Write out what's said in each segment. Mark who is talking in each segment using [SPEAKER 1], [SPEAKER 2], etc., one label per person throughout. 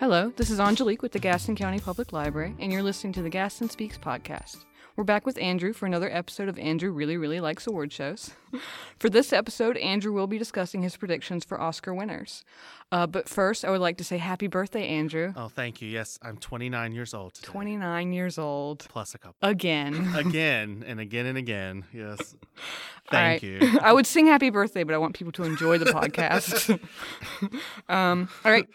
[SPEAKER 1] Hello, this is Angelique with the Gaston County Public Library, and you're listening to the Gaston Speaks podcast. We're back with Andrew for another episode of Andrew Really Really Likes Award Shows. for this episode, Andrew will be discussing his predictions for Oscar winners. Uh, but first, I would like to say happy birthday, Andrew.
[SPEAKER 2] Oh, thank you. Yes, I'm 29 years old. Today.
[SPEAKER 1] 29 years old.
[SPEAKER 2] Plus a couple.
[SPEAKER 1] Again.
[SPEAKER 2] again and again and again. Yes. Thank
[SPEAKER 1] right.
[SPEAKER 2] you.
[SPEAKER 1] I would sing happy birthday, but I want people to enjoy the podcast. um, all right.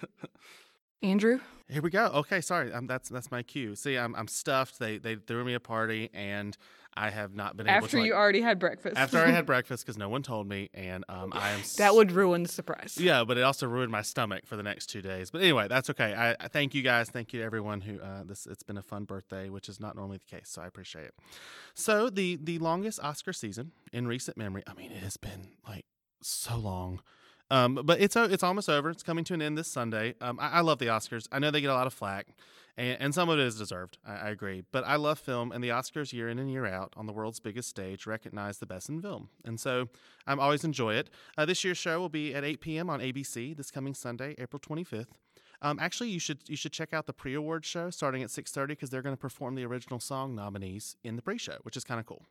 [SPEAKER 1] Andrew,
[SPEAKER 2] Here we go. Okay, sorry. Um, that's that's my cue. See, I'm I'm stuffed. They they threw me a party, and I have not been able
[SPEAKER 1] after
[SPEAKER 2] to. like-
[SPEAKER 1] you already had breakfast.
[SPEAKER 2] after I had breakfast, because no one told me, and um, I am.
[SPEAKER 1] that would ruin the surprise.
[SPEAKER 2] Yeah, but it also ruined my stomach for the next two days. But anyway, that's okay. I, I thank you guys. Thank you to everyone who uh, this. It's been a fun birthday, which is not normally the case, so I appreciate it. So the the longest Oscar season in recent memory. I mean, it has been like so long. Um, but it's it's almost over. It's coming to an end this Sunday. Um, I, I love the Oscars. I know they get a lot of flack, and, and some of it is deserved. I, I agree. But I love film, and the Oscars year in and year out on the world's biggest stage recognize the best in film, and so I'm always enjoy it. Uh, this year's show will be at 8 p.m. on ABC this coming Sunday, April 25th. Um, actually, you should you should check out the pre-award show starting at 6:30 because they're going to perform the original song nominees in the pre-show, which is kind of cool.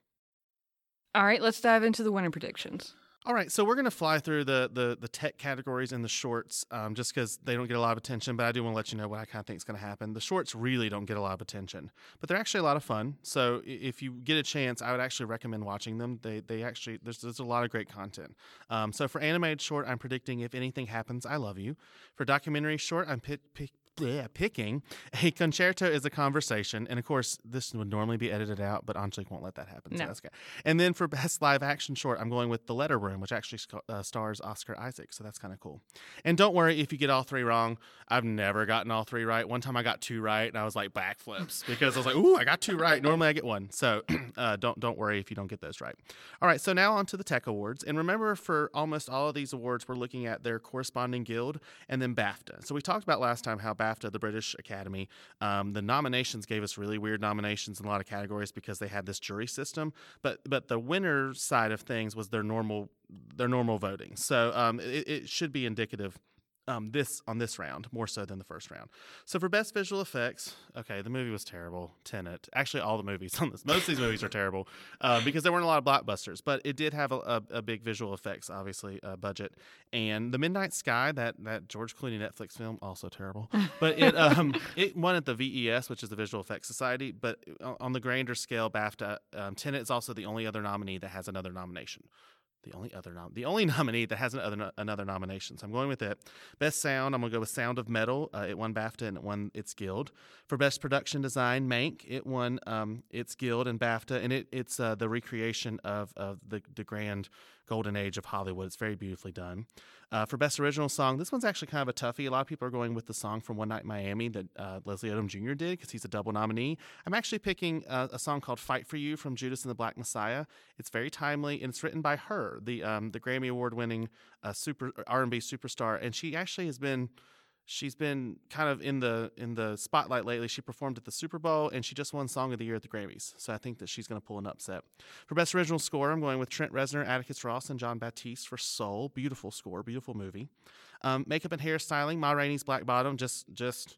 [SPEAKER 1] All right, let's dive into the winner predictions.
[SPEAKER 2] All right, so we're going to fly through the, the the tech categories and the shorts, um, just because they don't get a lot of attention. But I do want to let you know what I kind of think is going to happen. The shorts really don't get a lot of attention, but they're actually a lot of fun. So if you get a chance, I would actually recommend watching them. They they actually there's there's a lot of great content. Um, so for animated short, I'm predicting if anything happens, I love you. For documentary short, I'm pick, pick, bleh, picking a concerto is a conversation, and of course this would normally be edited out, but Angelique won't let that happen. So
[SPEAKER 1] No.
[SPEAKER 2] that's good. And then for best live action short, I'm going with The Letter Room, which actually uh, stars Oscar Isaac. So that's kind of cool. And don't worry if you get all three wrong. I've never gotten all three right. One time I got two right, and I was like backflips because I was like, "Ooh, I got two right." Normally I get one. So uh, don't don't worry if you don't get those right. All right. So now on to the Tech Awards. And remember, for almost all of these awards, we're looking at their corresponding guild and then BAFTA. So we talked about last time how BAFTA, the British Academy, um, the nominations gave us really weird nominations in a lot of categories because they had this jury system. But but the winner side of things was their normal their normal voting. So um, it, it should be indicative. Um, this on this round more so than the first round. So for best visual effects, okay, the movie was terrible. Tenet, actually, all the movies on this, most of these movies are terrible uh, because there weren't a lot of blockbusters, but it did have a, a, a big visual effects, obviously, uh, budget. And the Midnight Sky, that that George Clooney Netflix film, also terrible, but it um, it won at the VES, which is the Visual Effects Society. But on- on the grander scale, BAFTA, um, Tenet is also the only other nominee that has another nomination. The only other nom- the only nominee that has another another nomination. So I'm going with it. Best sound, I'm gonna go with Sound of Metal. Uh, it won BAFTA and it won its guild. For best production design, Mank. It won um, its guild and BAFTA, and it it's uh, the recreation of of the the grand golden age of Hollywood. It's very beautifully done. Uh, for best original song, this one's actually kind of a toughie. A lot of people are going with the song from One Night in Miami that uh, Leslie Odom Jr. did because he's a double nominee. I'm actually picking uh, a song called "Fight for You" from Judas and the Black Messiah. It's very timely and it's written by her, the um, the Grammy Award winning uh, super R&B superstar, and she actually has been she's been kind of in the in the spotlight lately. She performed at the Super Bowl and she just won Song of the Year at the Grammys. So I think that she's going to pull an upset. For best original score, I'm going with Trent Reznor, Atticus Ross, and Jon Batiste for Soul. Beautiful score, beautiful movie. Um, makeup and hairstyling, Ma Rainey's Black Bottom, just just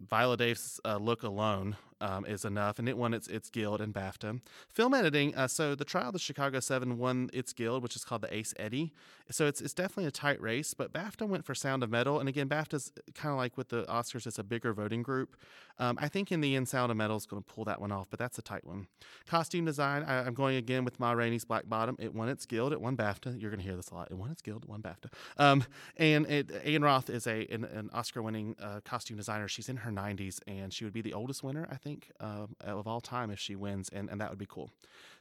[SPEAKER 2] Viola Davis' uh, look alone um, is enough, and it won its its guild and BAFTA. Film editing, uh, so the trial of the Chicago Seven won its guild, which is called the Ace Eddie. So it's it's definitely a tight race, but BAFTA went for Sound of Metal, and again, BAFTA's kind of like with the Oscars, it's a bigger voting group. Um, I think in the end, Sound of Metal is going to pull that one off, but that's a tight one. Costume design, I, I'm going again with Ma Rainey's Black Bottom. It won its guild, it won BAFTA. You're going to hear this a lot. It won its guild, it won BAFTA. Um, and it, Ann Roth is a an, an Oscar-winning uh, costume designer. She's in her 90s, and she would be the oldest winner, I think, um, of all time if she wins, and, and that would be cool.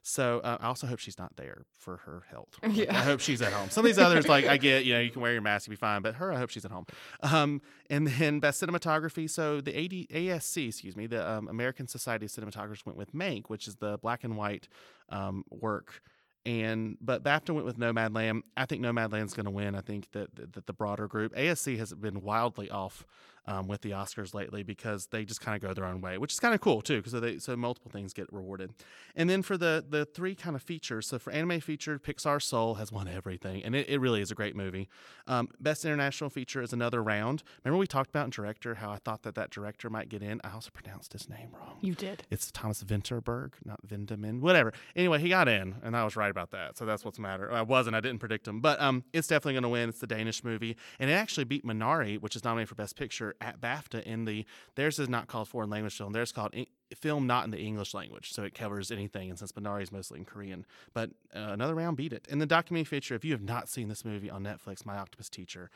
[SPEAKER 2] So uh, I also hope she's not there for her health. Like,
[SPEAKER 1] Yeah.
[SPEAKER 2] I hope she's at home. Some of these others, like I get, you know, you can wear your mask, you'll be fine, but her, I hope she's at home. Um, and then best cinematography. So the AD, ASC, excuse me, the um, American Society of Cinematographers went with Mank, which is the black and white um, work. And but BAFTA went with Nomadland. I think Nomadland's going to win. I think that, that that the broader group ASC has been wildly off um, with the Oscars lately because they just kind of go their own way, which is kind of cool too, because so, so multiple things get rewarded. And then for the the three kind of features, so for anime feature, Pixar Soul has won everything, and it, it really is a great movie. Um, Best international feature is another round. Remember we talked about in director how I thought that that director might get in. I also pronounced his name wrong.
[SPEAKER 1] You did.
[SPEAKER 2] It's Thomas Vinterberg, not Vindeman, whatever. Anyway, he got in, and I was right about that. So that's what's matter. I wasn't. I didn't predict him, but um, it's definitely going to win. It's the Danish movie, and it actually beat Minari, which is nominated for Best Picture at BAFTA. In the theirs is not called foreign language film. Theirs called film not in the English language, so it covers anything. And since Minari is mostly in Korean, but uh, another round beat it. And the documentary feature, if you have not seen this movie on Netflix, My Octopus Teacher,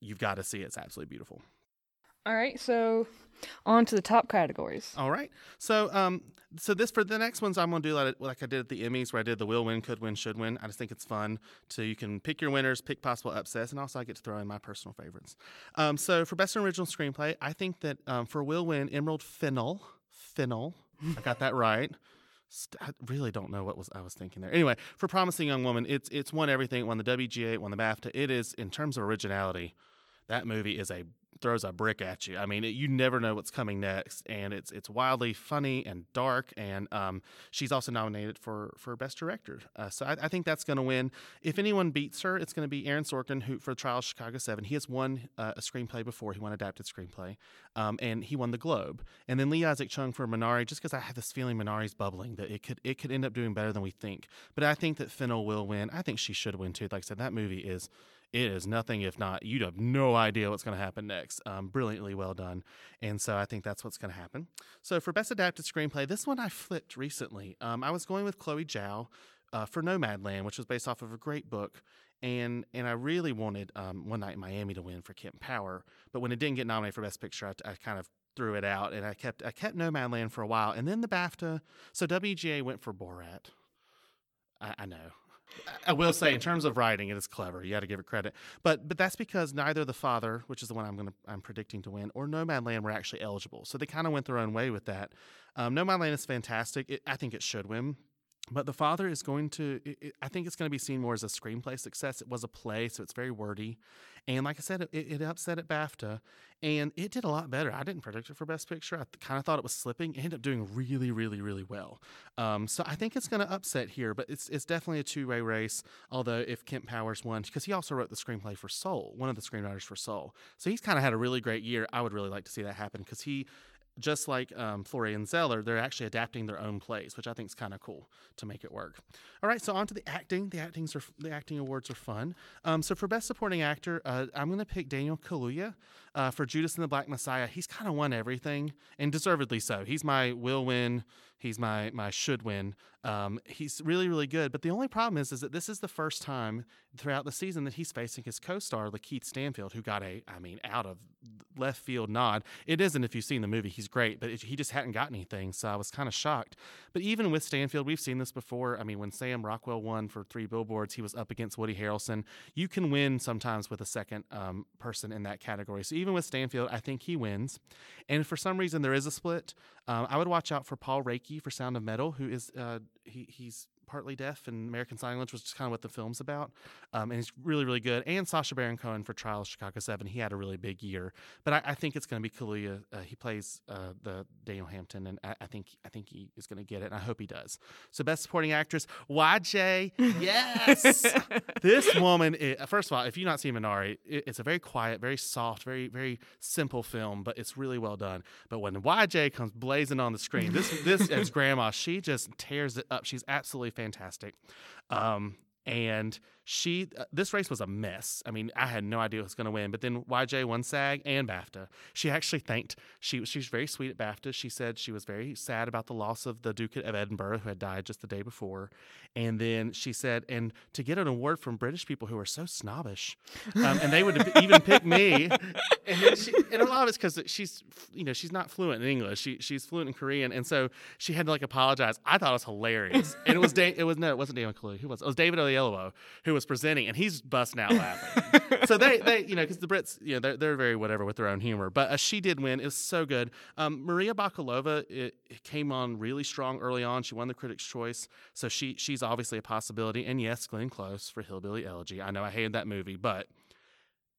[SPEAKER 2] you've got to see it. It's absolutely beautiful.
[SPEAKER 1] All right, so on to the top categories.
[SPEAKER 2] All right, so um, so this for the next ones, I'm gonna do like, like I did at the Emmys, where I did the will win, could win, should win. I just think it's fun to you can pick your winners, pick possible upsets, and also I get to throw in my personal favorites. Um, so for best original screenplay, I think that um, for will win, Emerald Fennell, Fennell, I got that right. I really don't know what was I was thinking there. Anyway, for Promising Young Woman, it's it's won everything. It won the WGA, it won the BAFTA. It is in terms of originality, that movie is a throws a brick at you. I mean, it, you never know what's coming next, and it's it's wildly funny and dark. And um, she's also nominated for for best director. Uh, so I, I, think that's going to win. If anyone beats her, it's going to be Aaron Sorkin, who for Trial of Chicago Seven, he has won uh, a screenplay before. He won adapted screenplay, um, and he won the Globe. And then Lee Isaac Chung for Minari, just because I have this feeling Minari's bubbling that it could it could end up doing better than we think. But I think that Fennell will win. I think she should win too. Like I said, that movie is it is nothing if not you'd have no idea what's going to happen next um, brilliantly well done. And so i think that's what's going to happen. So for best adapted screenplay this one i flipped recently. Um, i was going with chloe zhao uh, for nomadland which was based off of a great book and and i really wanted um, one night in miami to win for kemp power but when it didn't get nominated for best picture i, I kind of threw it out and i kept i kept nomadland for a while and then the bafta so wga went for borat. I, I know I will say, in terms of writing, it is clever. You got to give it credit, but but that's because neither the father, which is the one I'm going I'm predicting to win, or Nomadland were actually eligible. So they kind of went their own way with that. Um, Nomadland is fantastic. It, I think it should win. But the father is going to, it, I think it's going to be seen more as a screenplay success. It was a play, so it's very wordy. And like I said, it, it upset at BAFTA, and it did a lot better. I didn't predict it for Best Picture. I kind of thought it was slipping. It ended up doing really, really, really well. Um, so I think it's going to upset here, but it's it's definitely a two way race. Although if Kemp Powers won, because he also wrote the screenplay for Soul, one of the screenwriters for Soul, so he's kind of had a really great year. I would really like to see that happen because he just like um, Florian Zeller, they're actually adapting their own plays, which I think is kind of cool to make it work. All right, so on to the acting. The acting's are the acting awards are fun. Um, so for best supporting actor, uh, I'm going to pick Daniel Kaluuya uh, for Judas and the Black Messiah. He's kind of won everything, and deservedly so. He's my will win. He's my my should win. Um, he's really really good. But the only problem is is that this is the first time throughout the season that he's facing his co-star Lakeith Stanfield, who got a I mean out of left field nod. It isn't if you've seen the movie. He's great, but it, he just hadn't got anything, so I was kind of shocked. But even with Stanfield, we've seen this before. I mean, when Sam Rockwell won for Three Billboards, he was up against Woody Harrelson. You can win sometimes with a second um, person in that category. So even with Stanfield, I think he wins. And for some reason, there is a split. Um, I would watch out for Paul Raci for Sound of Metal, who is uh, he, he's partly deaf, and American Sign Language was just kind of what the film's about. Um, and he's really, really good. And Sacha Baron Cohen for Trial of Chicago 7. He had a really big year. But I, I think it's going to be Kaluuya. Uh, he plays uh, the Daniel Hampton, and I, I, think I think he is going to get it, and I hope he does. So, Best Supporting Actress, YJ. Yes! this woman, is, first of all, if you've not seen Minari, it, it's a very quiet, very soft, very, very simple film, but it's really well done. But when YJ comes blazing on the screen, this, this as grandma, she just tears it up. She's absolutely fantastic. Um, and she uh, this race was a mess. I mean, I had no idea who was going to win, but then YJ won SAG and BAFTA. She actually thanked she she was very sweet at BAFTA. She said she was very sad about the loss of the Duke of Edinburgh who had died just the day before, and then she said, and to get an award from British people who are so snobbish, um, and they would even pick me, and, she, and a lot of it's because she's you know she's not fluent in English. She she's fluent in Korean, and so she had to like apologize. I thought it was hilarious, and it was da- it was no, it wasn't David Kaluuya. Who was it? was David Who was was presenting, and he's busting out laughing. so they, they, you know, because the Brits, you know, they're, they're very whatever with their own humor. But uh, she did win. It was so good. Um, Maria Bakalova it, it came on really strong early on. She won the Critics' Choice, so she she's obviously a possibility. And yes, Glenn Close for Hillbilly Elegy. I know I hated that movie, but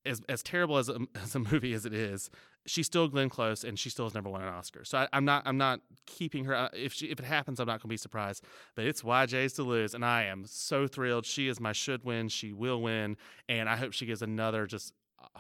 [SPEAKER 2] as as terrible as a, as a movie as it is, she's still Glenn Close, and she still has never won an Oscar. So I, am not I'm not keeping her. Uh, if she if it happens, I'm not going to be surprised. But it's YJ's to lose, and I am so thrilled. She is my should win. She will win, and I hope she gives another just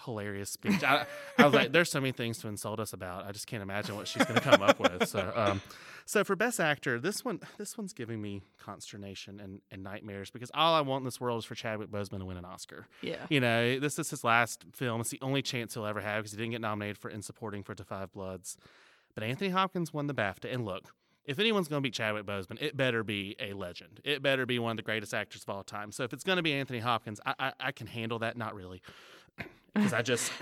[SPEAKER 2] hilarious speech. I, I, was like, there's so many things to insult us about. I just can't imagine what she's going to come up with. So, um, so for best actor, this one, this one's giving me consternation and, and nightmares because all I want in this world is for Chadwick Boseman to win an Oscar.
[SPEAKER 1] Yeah,
[SPEAKER 2] you know, this is his last film. It's the only chance he'll ever have because he didn't get nominated for in supporting for Da 5 Bloods. But Anthony Hopkins won the BAFTA, and look, if anyone's going to beat Chadwick Boseman, it better be a legend. It better be one of the greatest actors of all time. So if it's going to be Anthony Hopkins, I, I, I can handle that. Not really because I just.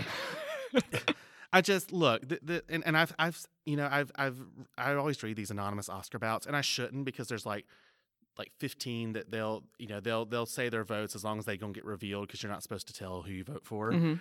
[SPEAKER 2] I just look, the, the, and, and I've, I've, you know, I've, I've, I always read these anonymous Oscar bouts, and I shouldn't because there's like, like 15 that they'll, you know, they'll, they'll say their votes as long as they don't get revealed because you're not supposed to tell who you vote for.
[SPEAKER 1] Mm-hmm.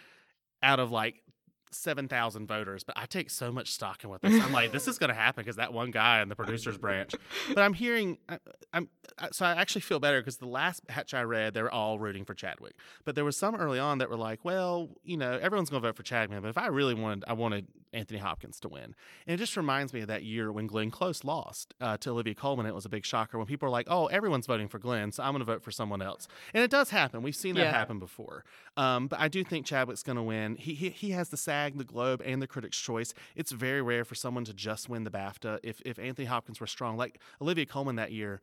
[SPEAKER 2] Out of like 7,000 voters, but I take so much stock in what this. I'm like, this is going to happen because that one guy in the producers branch. But I'm hearing, I, I'm so I actually feel better because the last batch I read, they were all rooting for Chadwick. But there was some early on that were like, well, you know, everyone's going to vote for Chadwick, but if I really wanted, I wanted Anthony Hopkins to win. And it just reminds me of that year when Glenn Close lost uh, to Olivia Colman. It was a big shocker when people are like, oh, everyone's voting for Glenn, so I'm going to vote for someone else. And it does happen. We've seen that
[SPEAKER 1] Yeah.
[SPEAKER 2] happen before. Um, but I do think Chadwick's going to win. He, he he has the SAG, the Globe, and the Critics' Choice. It's very rare for someone to just win the BAFTA. If if Anthony Hopkins were strong, like Olivia Colman that year,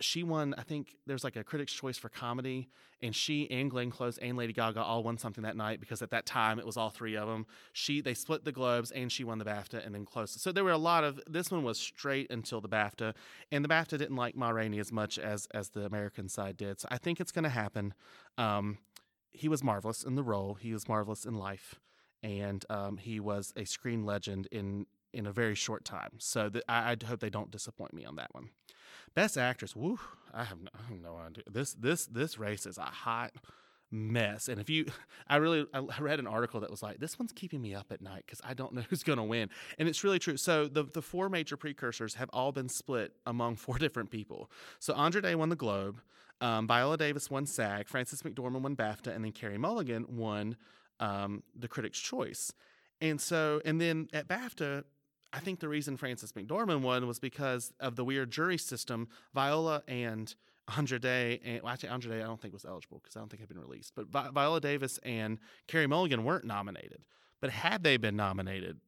[SPEAKER 2] she won. I think there's like a Critics' Choice for comedy, and she and Glenn Close and Lady Gaga all won something that night because at that time it was all three of them. She they split the Globes, and she won the BAFTA, and then Close. So there were a lot of. This one was straight until the BAFTA, and the BAFTA didn't like Ma Rainey as much as as the American side did. So I think it's going to happen. Um, he was marvelous in the role. He was marvelous in life, and um, he was a screen legend in in a very short time. So I, I hope they don't disappoint me on that one. Best actress, woo! I have no, I have no idea. This this this race is a hot mess. And if you, I really, I read an article that was like, this one's keeping me up at night because I don't know who's going to win. And it's really true. So the the four major precursors have all been split among four different people. So Andra Day won the Globe, um, Viola Davis won SAG, Frances McDormand won BAFTA, and then Carey Mulligan won um, the Critics' Choice. And so, and then at BAFTA, I think the reason Frances McDormand won was because of the weird jury system. Viola and Andra Day, and well, actually Andra Day, I don't think was eligible because I don't think had been released. But Vi- Viola Davis and Carey Mulligan weren't nominated. But had they been nominated,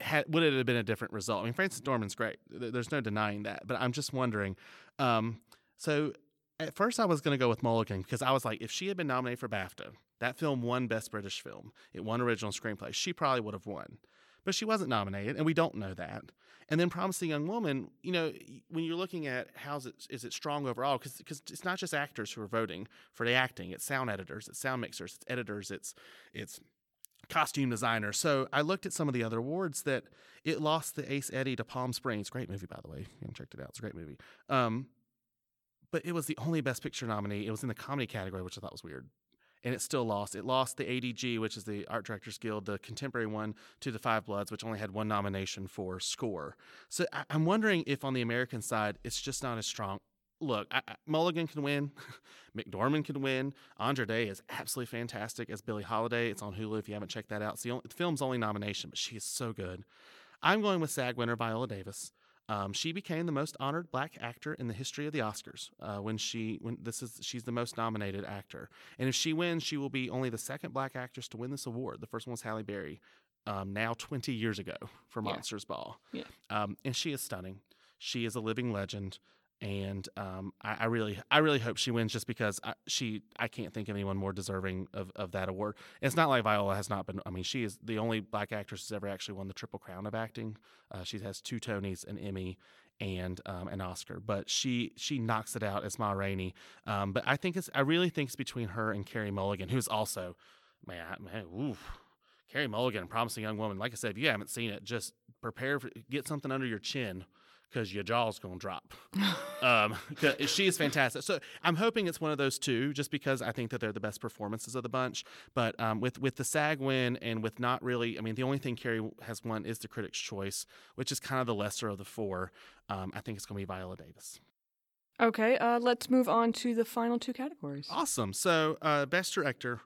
[SPEAKER 2] had, would it have been a different result? I mean, Frances Dorman's great. There's no denying that. But I'm just wondering. Um, so at first, I was going to go with Mulligan because I was like, if she had been nominated for BAFTA, that film won Best British Film. It won Original Screenplay. She probably would have won. But she wasn't nominated, and we don't know that. And then Promising Young Woman, you know, when you're looking at how's it is it strong overall, because it's not just actors who are voting for the acting, it's sound editors, it's sound mixers, it's editors, it's it's costume designers. So I looked at some of the other awards that it lost the Ace Eddie to Palm Springs. Great movie, by the way. You haven't checked it out. It's a great movie. Um, but it was the only Best Picture nominee. It was in the comedy category, which I thought was weird. And it still lost. It lost the ADG, which is the Art Directors Guild, the contemporary one, to the Five Bloods, which only had one nomination for score. So I- I'm wondering if on the American side, it's just not as strong. Look, I, I, Mulligan can win, McDormand can win. Andra Day is absolutely fantastic as Billie Holiday. It's on Hulu if you haven't checked that out. It's the, only, the film's only nomination, but she is so good. I'm going with SAG winner Viola Davis. Um, she became the most honored black actor in the history of the Oscars. Uh, when she when this is she's the most nominated actor, and if she wins, she will be only the second black actress to win this award. The first one was Halle Berry, um, now 20 years ago for
[SPEAKER 1] Yeah.
[SPEAKER 2] Monsters Ball.
[SPEAKER 1] Yeah.
[SPEAKER 2] Um, and she is stunning. She is a living legend, and um, I, I really I really hope she wins just because I, she I can't think of anyone more deserving of, of that award. It's not like Viola has not been. I mean, she is the only black actress who's ever actually won the triple crown of acting. Uh, she has two Tonys, an Emmy, and um, an Oscar. But she she knocks it out as Ma Rainey. Um, but I think it's I really think it's between her and Carey Mulligan, who's also man man oof. Carey Mulligan, promising young woman. Like I said, if you haven't seen it, just prepare for get something under your chin because your jaw's gonna drop. um, she is fantastic. So I'm hoping it's one of those two, just because I think that they're the best performances of the bunch. But um, with with the SAG win and with not really, I mean, the only thing Carey has won is the Critics' Choice, which is kind of the lesser of the four. Um, I think it's gonna be Viola Davis.
[SPEAKER 1] Okay, uh, let's move on to the final two categories.
[SPEAKER 2] Awesome. So, uh, best director.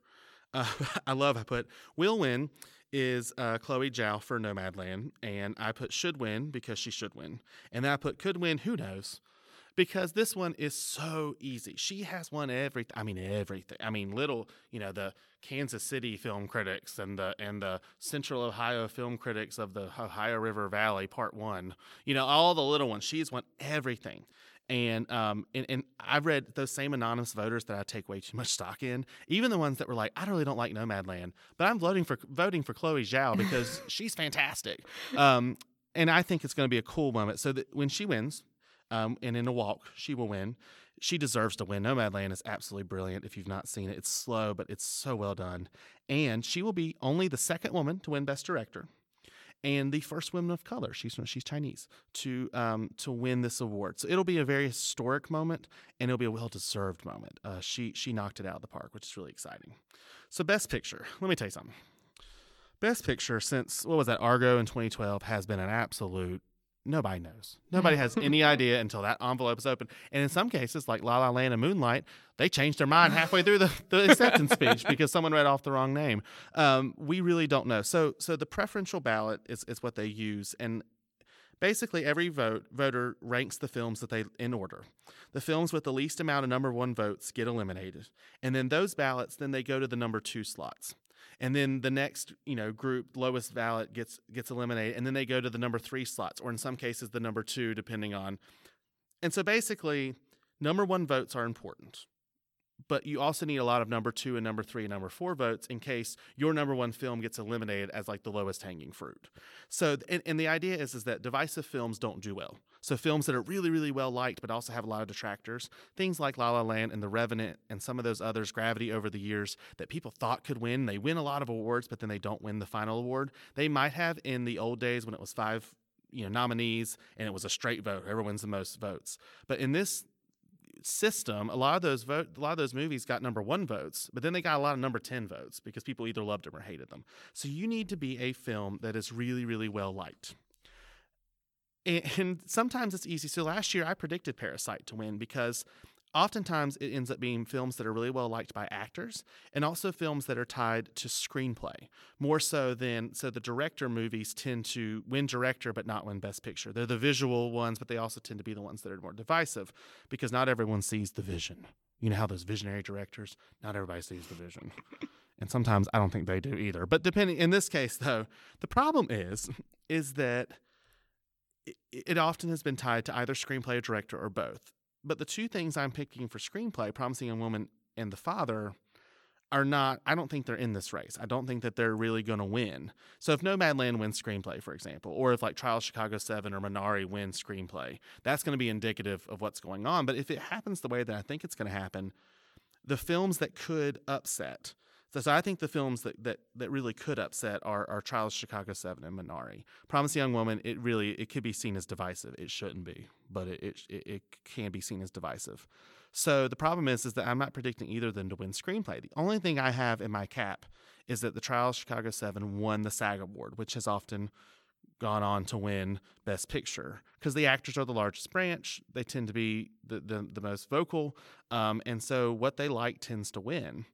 [SPEAKER 2] Uh, I love. I put will win is uh, Chloe Zhao for Nomadland, and I put should win because she should win, and then I put could win. Who knows? Because this one is so easy. She has won everything. I mean everything. I mean little. You know the Kansas City film critics and the and the Central Ohio film critics of the Ohio River Valley Part One. You know all the little ones. She's won everything. And um and, and I've read those same anonymous voters that I take way too much stock in, even the ones that were like, I really don't like Nomadland, but I'm voting for voting for Chloe Zhao because she's fantastic. Um, and I think it's going to be a cool moment. So that when she wins, um, and in a walk, she will win. She deserves to win. Nomadland is absolutely brilliant. If you've not seen it, it's slow, but it's so well done. And she will be only the second woman to win Best Director and the first woman of color. She's she's Chinese to um, to win this award. So it'll be a very historic moment, and it'll be a well deserved moment. Uh, she she knocked it out of the park, which is really exciting. So best picture. Let me tell you something. Best picture since what was that Argo in 2012 has been an absolute nobody knows. Nobody has any idea until that envelope is open. And in some cases, like La La Land and Moonlight, they changed their mind halfway through the, the acceptance speech because someone read off the wrong name. Um, we really don't know. So, so the preferential ballot is, is what they use, and basically every vote voter ranks the films that they in order. The films with the least amount of number one votes get eliminated, and then those ballots then they go to the number two slots and then the next you know group lowest ballot gets gets eliminated and then they go to the number three slots or in some cases the number two depending on and so basically number one votes are important but you also need a lot of number two and number three and number four votes in case your number one film gets eliminated as like the lowest hanging fruit. So, and, and, the idea is is that divisive films don't do well. So films that are really really well liked but also have a lot of detractors, things like La La Land and The Revenant and some of those others, Gravity over the years that people thought could win, they win a lot of awards but then they don't win the final award. They might have in the old days when it was five you know nominees and it was a straight vote whoever wins the most votes but in this system, a lot of those vote, a lot of those movies got number one votes, but then they got a lot of number ten votes because people either loved them or hated them. So you need to be a film that is really, really well liked. And, sometimes it's easy. So last year I predicted Parasite to win because oftentimes it ends up being films that are really well liked by actors and also films that are tied to screenplay more so than so the director movies tend to win director but not win best picture. They're the visual ones but they also tend to be the ones that are more divisive because not everyone sees the vision. You know how those visionary directors not everybody sees the vision. And sometimes i don't think they do either. But depending in this case though the problem is is that it often has been tied to either screenplay or director or both but the two things I'm picking for screenplay, Promising Young Woman and The Father, are not, I don't think they're in this race. I don't think that they're really going to win. So if Nomadland wins screenplay, for example, or if like Trial Chicago 7 or Minari wins screenplay, that's going to be indicative of what's going on. But if it happens the way that I think it's going to happen, the films that could upset, so, so I think the films that, that, that really could upset are, are Trials Chicago 7 and Minari. Promise Young Woman, it really it could be seen as divisive. It shouldn't be, but it, it, it can be seen as divisive. So the problem is is that I'm not predicting either of them to win screenplay. The only thing I have in my cap is that the Trials of Chicago 7 won the SAG award, which has often gone on to win Best Picture because the actors are the largest branch. They tend to be the, the, the most vocal. Um, and so what they like tends to win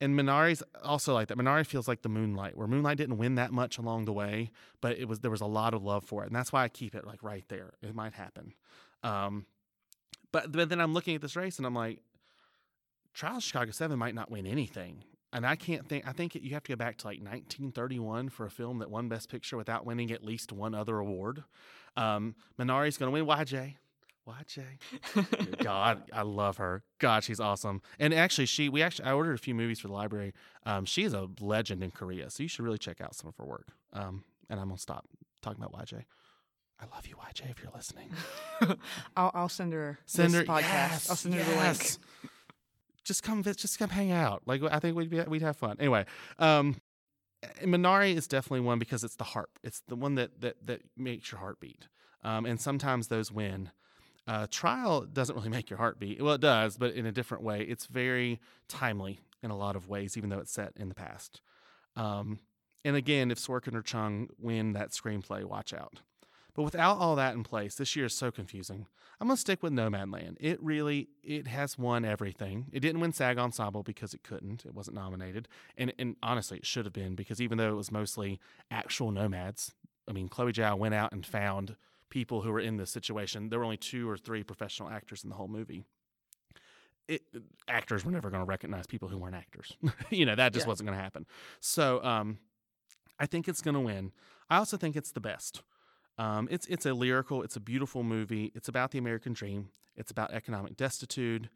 [SPEAKER 2] and Minari's also like that. Minari feels like the Moonlight, where Moonlight didn't win that much along the way, but it was there was a lot of love for it, and that's why I keep it like right there. It might happen, um, but but then I'm looking at this race and I'm like, Trials Chicago Seven might not win anything, and I can't think. I think you have to go back to like 1931 for a film that won Best Picture without winning at least one other award. Um, Minari's going to win. YJ? YJ. God, I love her. God, she's awesome. And actually, she we actually I ordered a few movies for the library. Um, she's a legend in Korea, so you should really check out some of her work. Um, and I'm gonna stop talking about YJ. I love you, YJ, if you're listening.
[SPEAKER 1] I'll, I'll send her
[SPEAKER 2] send her
[SPEAKER 1] podcast.
[SPEAKER 2] Yes,
[SPEAKER 1] I'll send her
[SPEAKER 2] yes.
[SPEAKER 1] the link.
[SPEAKER 2] Just come, just come hang out. Like I think we'd be, we'd have fun. Anyway, um, Minari is definitely one because it's the harp. It's the one that that that makes your heart beat. Um, and sometimes those win. Uh, trial doesn't really make your heart beat. Well, it does, but in a different way. It's very timely in a lot of ways, even though it's set in the past. Um, and again, if Sorkin or Chung win that screenplay, watch out But without all that in place, this year is so confusing. I'm gonna stick with Nomadland. It really it has won everything. It didn't win SAG Ensemble because it couldn't. It wasn't nominated, and and honestly, it should have been because even though it was mostly actual nomads, I mean, Chloe Zhao went out and found people who were in this situation. There were only two or three professional actors in the whole movie. It, actors were never going to recognize people who weren't actors. you know that just
[SPEAKER 1] Yeah.
[SPEAKER 2] wasn't going to happen. So um, I think it's going to win. I also think it's the best. Um, it's it's a lyrical, it's a beautiful movie. It's about the American dream. It's about economic destitute.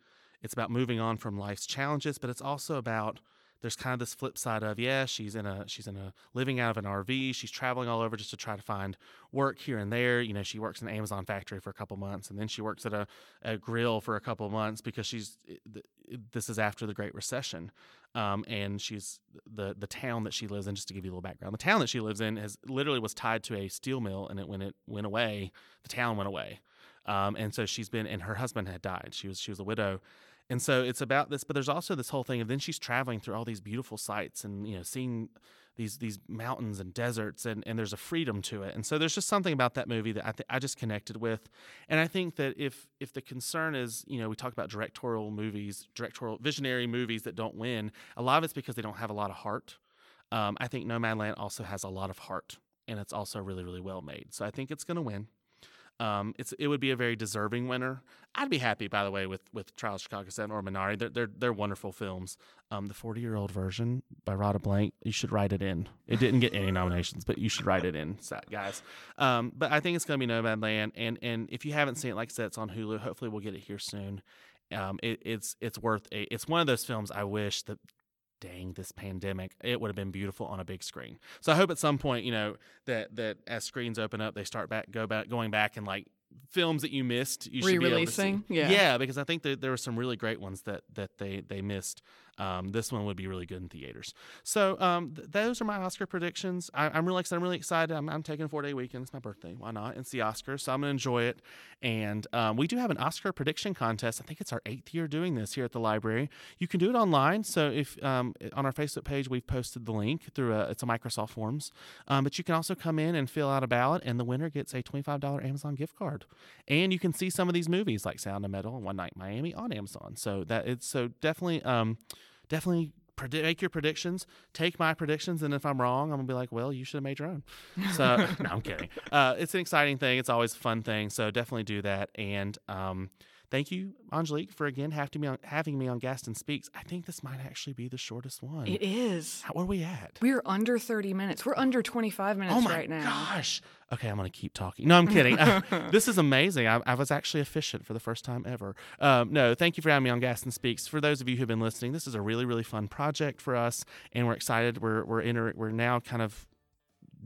[SPEAKER 2] It's about moving on from life's challenges, but it's also about there's kind of this flip side of yeah, she's in a she's in a living out of an RV. She's traveling all over just to try to find work here and there. You know, she works in an Amazon factory for a couple months, and then she works at a, a grill for a couple months because she's this is after the Great Recession, um, and she's the the town that she lives in. Just to give you a little background, the town that she lives in has literally was tied to a steel mill, and it when it went away, the town went away, um, and so she's been and her husband had died. She was she was a widow. And so it's about this, but there's also this whole thing of then she's traveling through all these beautiful sights and you know seeing these these mountains and deserts and, and there's a freedom to it. And so there's just something about that movie that I th- I just connected with. And I think that if if the concern is, you know, we talk about directorial movies, directorial visionary movies that don't win, a lot of it's because they don't have a lot of heart. Um, I think Nomadland also has a lot of heart and it's also really really well made. So I think it's going to win. Um, it's it would be a very deserving winner. I'd be happy, by the way, with with Trial of Chicago Seven or Minari. They're they're, they're wonderful films. Um, the forty year old version by Radha Blank, you should write it in. It didn't get any nominations, but you should write it in, guys. Um, but I think it's to be Nomadland, and and if you haven't seen it, like I said, it's on Hulu. Hopefully, we'll get it here soon. Um, it, it's it's worth a. It's one of those films I wish that dang this pandemic it would have been beautiful on a big screen. So i hope at some point you know that that as screens open up they start back go back going back and like films that you missed you should be able to see.
[SPEAKER 1] Re-releasing? Yeah.
[SPEAKER 2] yeah because i think that there were some really great ones that that they they missed. Um, this one would be really good in theaters. So um, th- those are my oscar predictions. I, i'm really excited i'm really excited. I'm, I'm taking a four day weekend. It's my birthday. Why not? It's the oscars so i'm gonna enjoy it. And um, we do have an oscar prediction contest. I think it's our eighth year doing this here at the library. You can do it online. So if um, on our facebook page we've posted the link through a it's a microsoft forms. Um, but you can also come in and fill out a ballot and the winner gets a $25 amazon gift card and you can see some of these movies like sound of metal and one night miami on amazon. So that it's so definitely um definitely make your predictions. Take my predictions and if i'm wrong i'm gonna be like well you should have made your own. So no i'm kidding. Uh, it's an exciting thing. It's always a fun thing. So definitely do that. And um, thank you angelique for again having me on, having me on gaston speaks. I think this might actually be the shortest one.
[SPEAKER 1] It is.
[SPEAKER 2] How, where are we at?
[SPEAKER 1] We're under 30 minutes. We're under 25 minutes
[SPEAKER 2] oh my
[SPEAKER 1] right now.
[SPEAKER 2] gosh. Okay i'm gonna keep talking. No i'm kidding. Uh, this is amazing. I, I was actually efficient for the first time ever. Um, no thank you for having me on gaston speaks. For those of you who've been listening this is a really really fun project for us and we're excited. We're we're enter, we're now kind of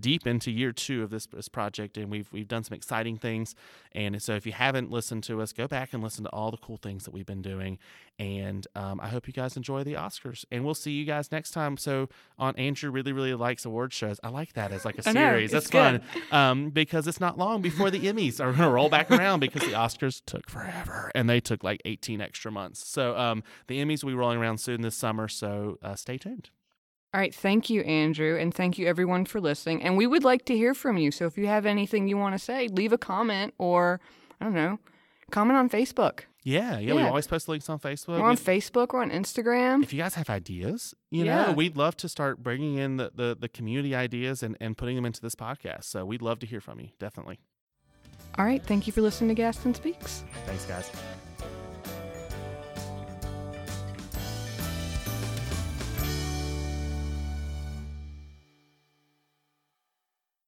[SPEAKER 2] deep into year two of this, this project and we've we've done some exciting things. And so if you haven't listened to us go back and listen to all the cool things that we've been doing. And um, i hope you guys enjoy the oscars. And we'll see you guys next time. So on andrew really really likes award shows i like that as like a
[SPEAKER 1] I know,
[SPEAKER 2] series. That's
[SPEAKER 1] it's
[SPEAKER 2] fun. Um, because it's not long before the emmys are going to roll back around because the oscars took forever and they took like 18 extra months. So um, the emmys will be rolling around soon this summer. So uh, stay tuned
[SPEAKER 1] All right. Thank you, Andrew. And thank you, everyone, for listening. And we would like to hear from you. So if you have anything you want to say, leave a comment or, I don't know, comment on Facebook.
[SPEAKER 2] yeah yeah, we always post links on facebook
[SPEAKER 1] We're on
[SPEAKER 2] We-
[SPEAKER 1] Facebook. We're on Instagram.
[SPEAKER 2] if you guys have ideas, you
[SPEAKER 1] Yeah.
[SPEAKER 2] know, we'd love to start bringing in the, the, the community ideas and, and putting them into this podcast. So we'd love to hear from you. Definitely.
[SPEAKER 1] All right. Thank you for listening to Gaston Speaks.
[SPEAKER 2] Thanks, guys.